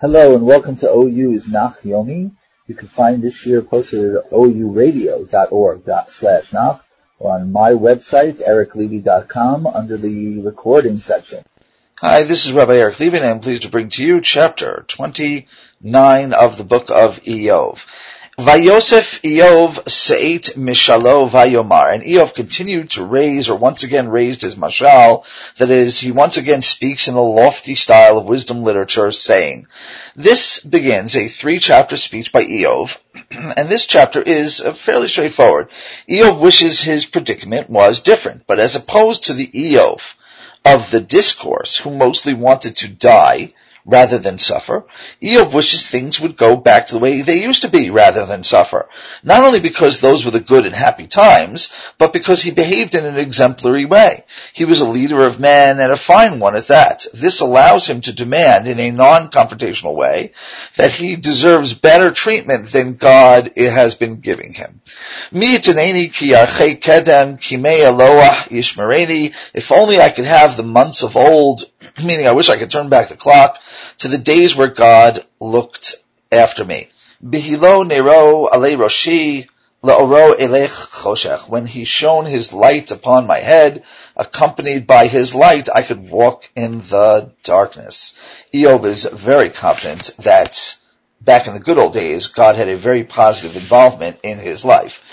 Hello and welcome to OU's Nach Yomi. You can find this year posted at ouradio.org slash Nach or on my website, ericlevy.com, under the recording section. Hi, this is Rabbi Eric Levy and I'm pleased to bring to you chapter 29 of the book of Iyov. Vayosef Eov Seit Mishalo Vayomar. And Eov continued to raise, or once again raised his mashal. That is, he once again speaks in a lofty style of wisdom literature, saying, this begins a three chapter speech by Eov, and this chapter is uh, fairly straightforward. Eov wishes his predicament was different, but as opposed to the Eov of the discourse, who mostly wanted to die, rather than suffer. Eov wishes things would go back to the way they used to be rather than suffer. Not only because those were the good and happy times, but because he behaved in an exemplary way. He was a leader of men and a fine one at that. This allows him to demand in a non-confrontational way that he deserves better treatment than God has been giving him. If only I could have the months of old, meaning I wish I could turn back the clock to the days where God looked after me. Bihilo nero ale roshi la'oro elech choshech. When he shone his light upon my head, accompanied by his light, I could walk in the darkness. Eov is very confident that back in the good old days, God had a very positive involvement in his life.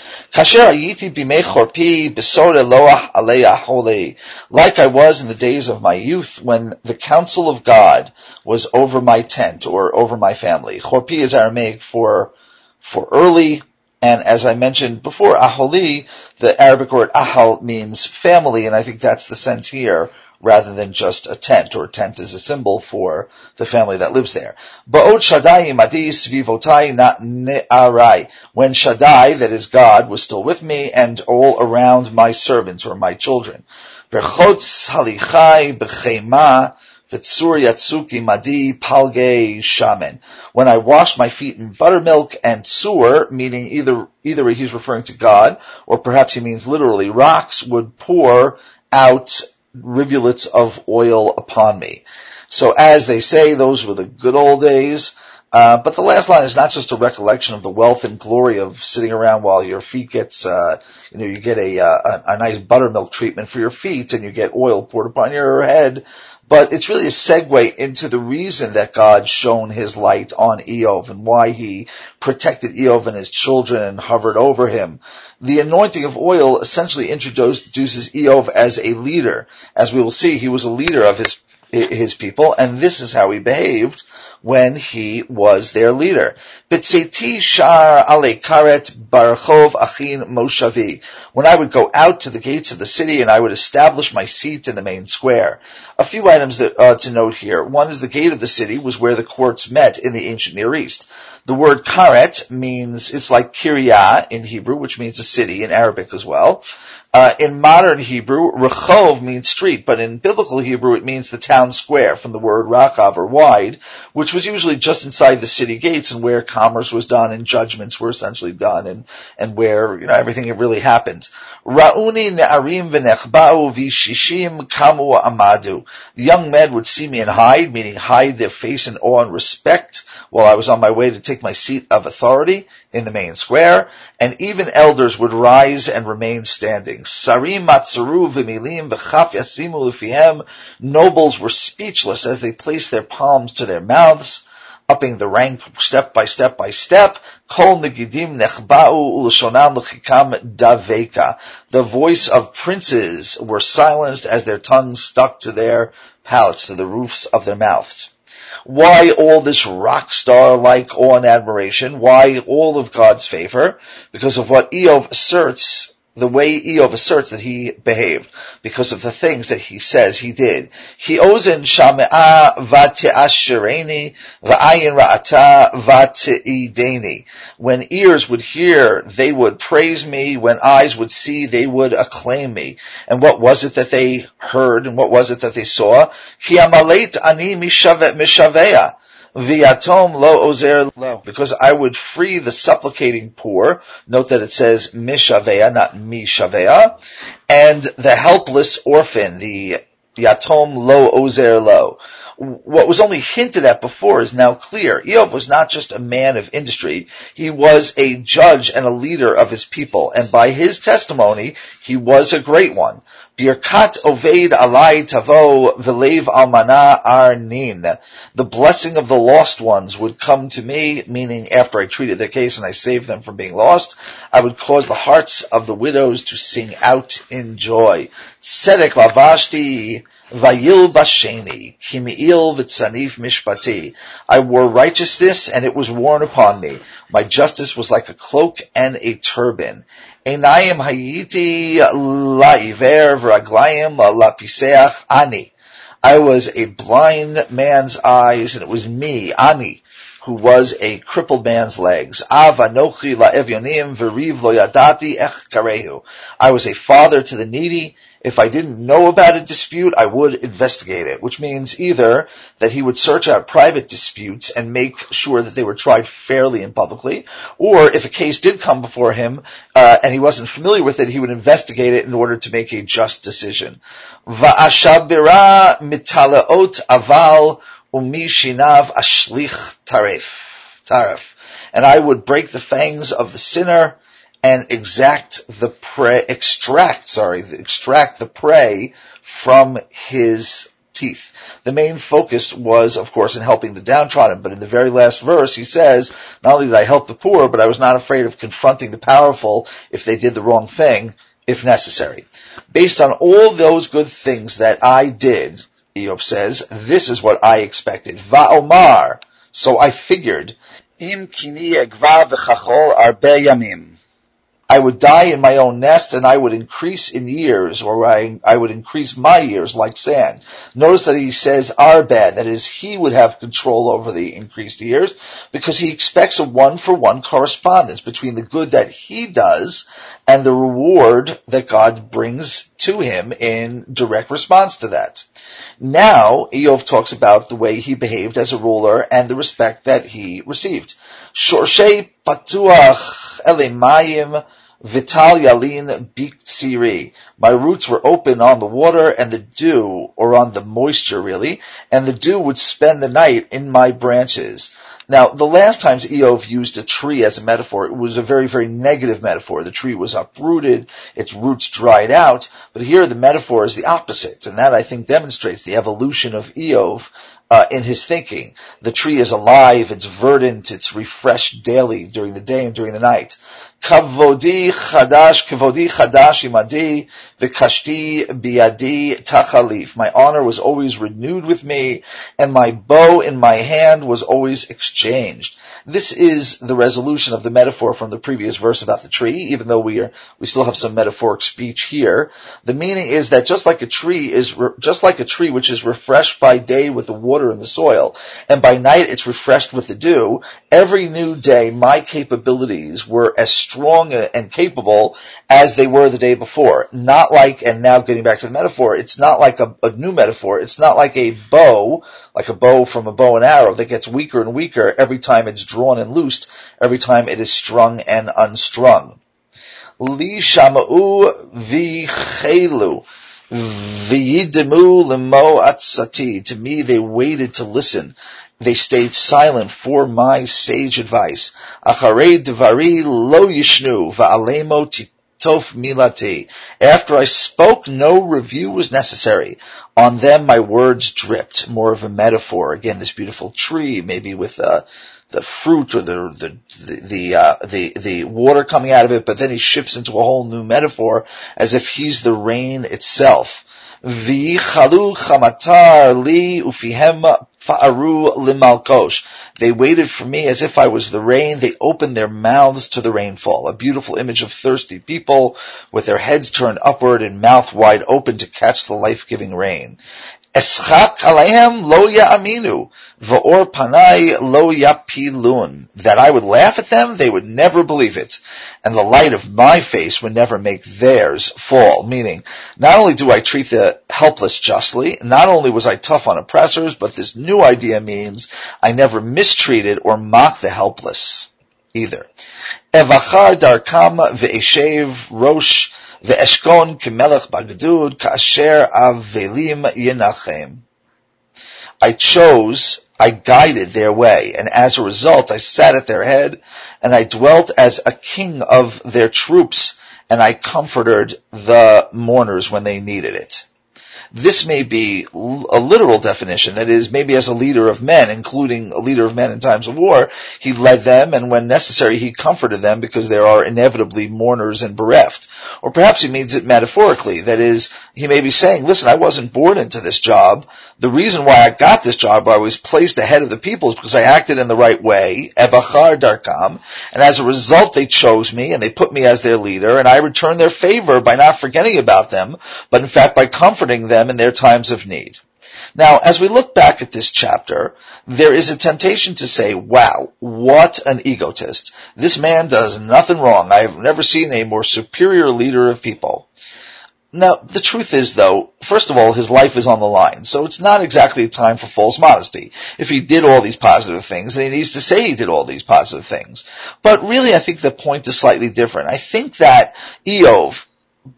Like I was in the days of my youth when the counsel of God was over my tent or over my family. Chorpi is Aramaic for, for early, and as I mentioned before, aholi, the Arabic word ahal means family, and I think that's the sense here rather than just a tent, or tent is a symbol for the family that lives there. Ne'arai. When Shaddai, that is God, was still with me and all around my servants or my children. Halichai yatsuki. When I washed my feet in buttermilk and tsur, meaning either, either he's referring to God, or perhaps he means literally rocks would pour out rivulets of oil upon me. So as they say, those were the good old days. Uh, but the last line is not just a recollection of the wealth and glory of sitting around while your feet gets, uh, you know, you get a, uh, a, a nice buttermilk treatment for your feet and you get oil poured upon your head. But it's really a segue into the reason that God shone his light on Eov and why he protected Eov and his children and hovered over him. The anointing of oil essentially introduces Eov as a leader. As we will see, he was a leader of his his people, and this is how he behaved when he was their leader. Shar karet. When I would go out to the gates of the city and I would establish my seat in the main square. A few items that, uh, to note here. One is the gate of the city was where the courts met in the ancient Near East. The word karet means, it's like kiryah in Hebrew, which means a city in Arabic as well. Uh, in modern Hebrew, rechov means street, but in biblical Hebrew it means the town square from the word rachav or wide, which was usually just inside the city gates and where commerce was done and judgments were essentially done and, and where, you know, everything really happened. Ra'uni ne'arim v'nechba'u v'shishim kamu amadu. The young men would see me and hide, meaning hide their face in awe and respect while I was on my way to take my seat of authority in the main square, and even elders would rise and remain standing. Sarim. Nobles were speechless as they placed their palms to their mouths, upping the rank step by step by step. Kol. The voice of princes were silenced as their tongues stuck to their palates, to the roofs of their mouths. Why all this rock star like awe and admiration? Why all of God's favor? Because of what Eov asserts the way Eov asserts that he behaved because of the things that he says he did. He ozen shame'a v'te'ashereni v'ayin ra'ata v'te'ideni. When ears would hear, they would praise me. When eyes would see, they would acclaim me. And what was it that they heard and what was it that they saw? Ki amaleit ani mishavet mishavea. Viatom lo ozer lo. Because I would free the supplicating poor. Note that it says mishavea, not mishavea. And the helpless orphan, the yatom lo ozer lo. What was only hinted at before is now clear. Eov was not just a man of industry. He was a judge and a leader of his people. And by his testimony, he was a great one. Birkat Oved Alai Tavo Velev Almana Arnin. The blessing of the lost ones would come to me, meaning after I treated their case and I saved them from being lost, I would cause the hearts of the widows to sing out in joy. Sedek Lavashti Vayil Basheni, Kimiil Vitsanif Mishpati. I wore righteousness and it was worn upon me. My justice was like a cloak and a turban. Einayim hayiti la'iver v'raglayim lapiseach ani. I was a blind man's eyes and it was me, Ani, who was a crippled man's legs. Av anochi la'evyonim v'riv lo yadati ech karehu. I was a father to the needy if I didn't know about a dispute, I would investigate it, which means either that he would search out private disputes and make sure that they were tried fairly and publicly, or if a case did come before him uh, and he wasn't familiar with it, he would investigate it in order to make a just decision. Va'ashabira aval umi shinav ashlich tarif. Tarif. And I would break the fangs of the sinner and exact the prey, extract, sorry, extract the prey from his teeth. The main focus was, of course, in helping the downtrodden, but in the very last verse he says, not only did I help the poor, but I was not afraid of confronting the powerful if they did the wrong thing, if necessary. Based on all those good things that I did, Eov says, this is what I expected. Va'omar. So I figured, im kini egva v'chachol arbe yamim. I would die in my own nest and I would increase in years, or I, I would increase my years like sand. Notice that he says Arbad, that is, he would have control over the increased years, because he expects a one-for-one correspondence between the good that he does and the reward that God brings to him in direct response to that. Now, Eov talks about the way he behaved as a ruler and the respect that he received. Shorshei patuach elemayim Vital Yalin. My roots were open on the water and the dew, or on the moisture really, and the dew would spend the night in my branches. Now, the last times Eov used a tree as a metaphor, it was a very, very negative metaphor. The tree was uprooted, its roots dried out, but here the metaphor is the opposite, and that I think demonstrates the evolution of Eov uh, in his thinking. The tree is alive, it's verdant, it's refreshed daily during the day and during the night. Kavodi chadash, kavodi chadash imadi, v'kashti biadi tachalif. My honor was always renewed with me, and my bow in my hand was always exchanged. This is the resolution of the metaphor from the previous verse about the tree, even though we are, we still have some metaphoric speech here. The meaning is that just like a tree is, re- just like a tree which is refreshed by day with the water in the soil, and by night it's refreshed with the dew, every new day my capabilities were as strong and capable as they were the day before. Not like, and now getting back to the metaphor, it's not like a, a new metaphor, it's not like a bow, like a bow from a bow and arrow that gets weaker and weaker every time it's drawn and loosed, every time it is strung and unstrung. Li shama'u atzati. To me, they waited to listen. They stayed silent for my sage advice. Acharei devari lo yishnu va'alemo tof milati. After I spoke, no review was necessary. On them, my words dripped. More of a metaphor. Again, this beautiful tree, maybe with uh, the fruit or the the the the, uh, the the water coming out of it, but then he shifts into a whole new metaphor as if he's the rain itself. V'chalu chamatar li ufihem fa'aru limalkosh. They waited for me as if I was the rain. They opened their mouths to the rainfall. A beautiful image of thirsty people with their heads turned upward and mouth wide open to catch the life-giving rain. Eschak alehem lo ya'aminu, va'or panai lo yapilun. That I would laugh at them, they would never believe it. And the light of my face would never make theirs fall. Meaning, not only do I treat the helpless justly, not only was I tough on oppressors, but this new idea means I never mistreated or mocked the helpless either. Evachar darkam ve'eshev rosh Ve'eshkon kemelech bagdud ka'asher avelim yenachem. I chose, I guided their way, and as a result I sat at their head, and I dwelt as a king of their troops, and I comforted the mourners when they needed it. This may be a literal definition, that is, maybe as a leader of men, including a leader of men in times of war, he led them and when necessary he comforted them because there are inevitably mourners and bereft. Or perhaps he means it metaphorically, that is, he may be saying, listen, I wasn't born into this job. The reason why I got this job, I was placed ahead of the people is because I acted in the right way, ebachar darkam, and as a result they chose me and they put me as their leader and I returned their favor by not forgetting about them, but in fact by comforting them them in their times of need. Now, as we look back at this chapter, there is a temptation to say, wow, what an egotist. This man does nothing wrong. I've never seen a more superior leader of people. Now, the truth is though, first of all, his life is on the line, so it's not exactly a time for false modesty. If he did all these positive things, then he needs to say he did all these positive things. But really, I think the point is slightly different. I think that Eov,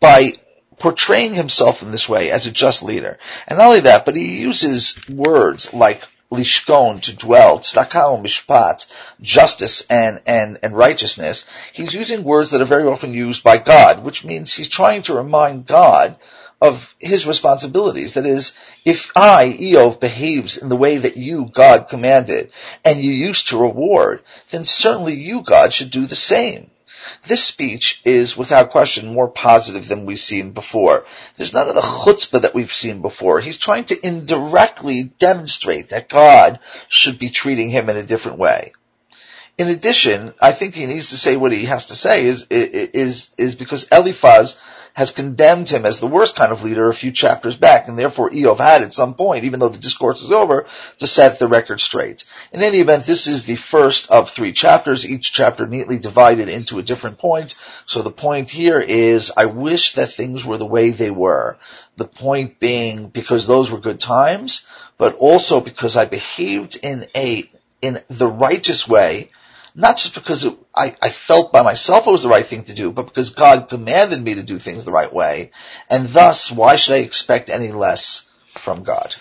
by portraying himself in this way as a just leader. And not only that, but he uses words like lishkon, to dwell, tzedakah mishpat, justice and, and, and righteousness. He's using words that are very often used by God, which means he's trying to remind God of his responsibilities. That is, if I, Eov, behaves in the way that you, God, commanded, and you used to reward, then certainly you, God, should do the same. This speech is without question more positive than we've seen before. There's none of the chutzpah that we've seen before. He's trying to indirectly demonstrate that God should be treating him in a different way. In addition, I think he needs to say what he has to say is, is, is because Eliphaz has condemned him as the worst kind of leader a few chapters back, and therefore Eov had at some point, even though the discourse is over, to set the record straight. In any event, this is the first of three chapters, each chapter neatly divided into a different point. So the point here is, I wish that things were the way they were. The point being, because those were good times, but also because I behaved in a, in the righteous way, not just because it, I, I felt by myself it was the right thing to do, but because God commanded me to do things the right way. And thus, why should I expect any less from God?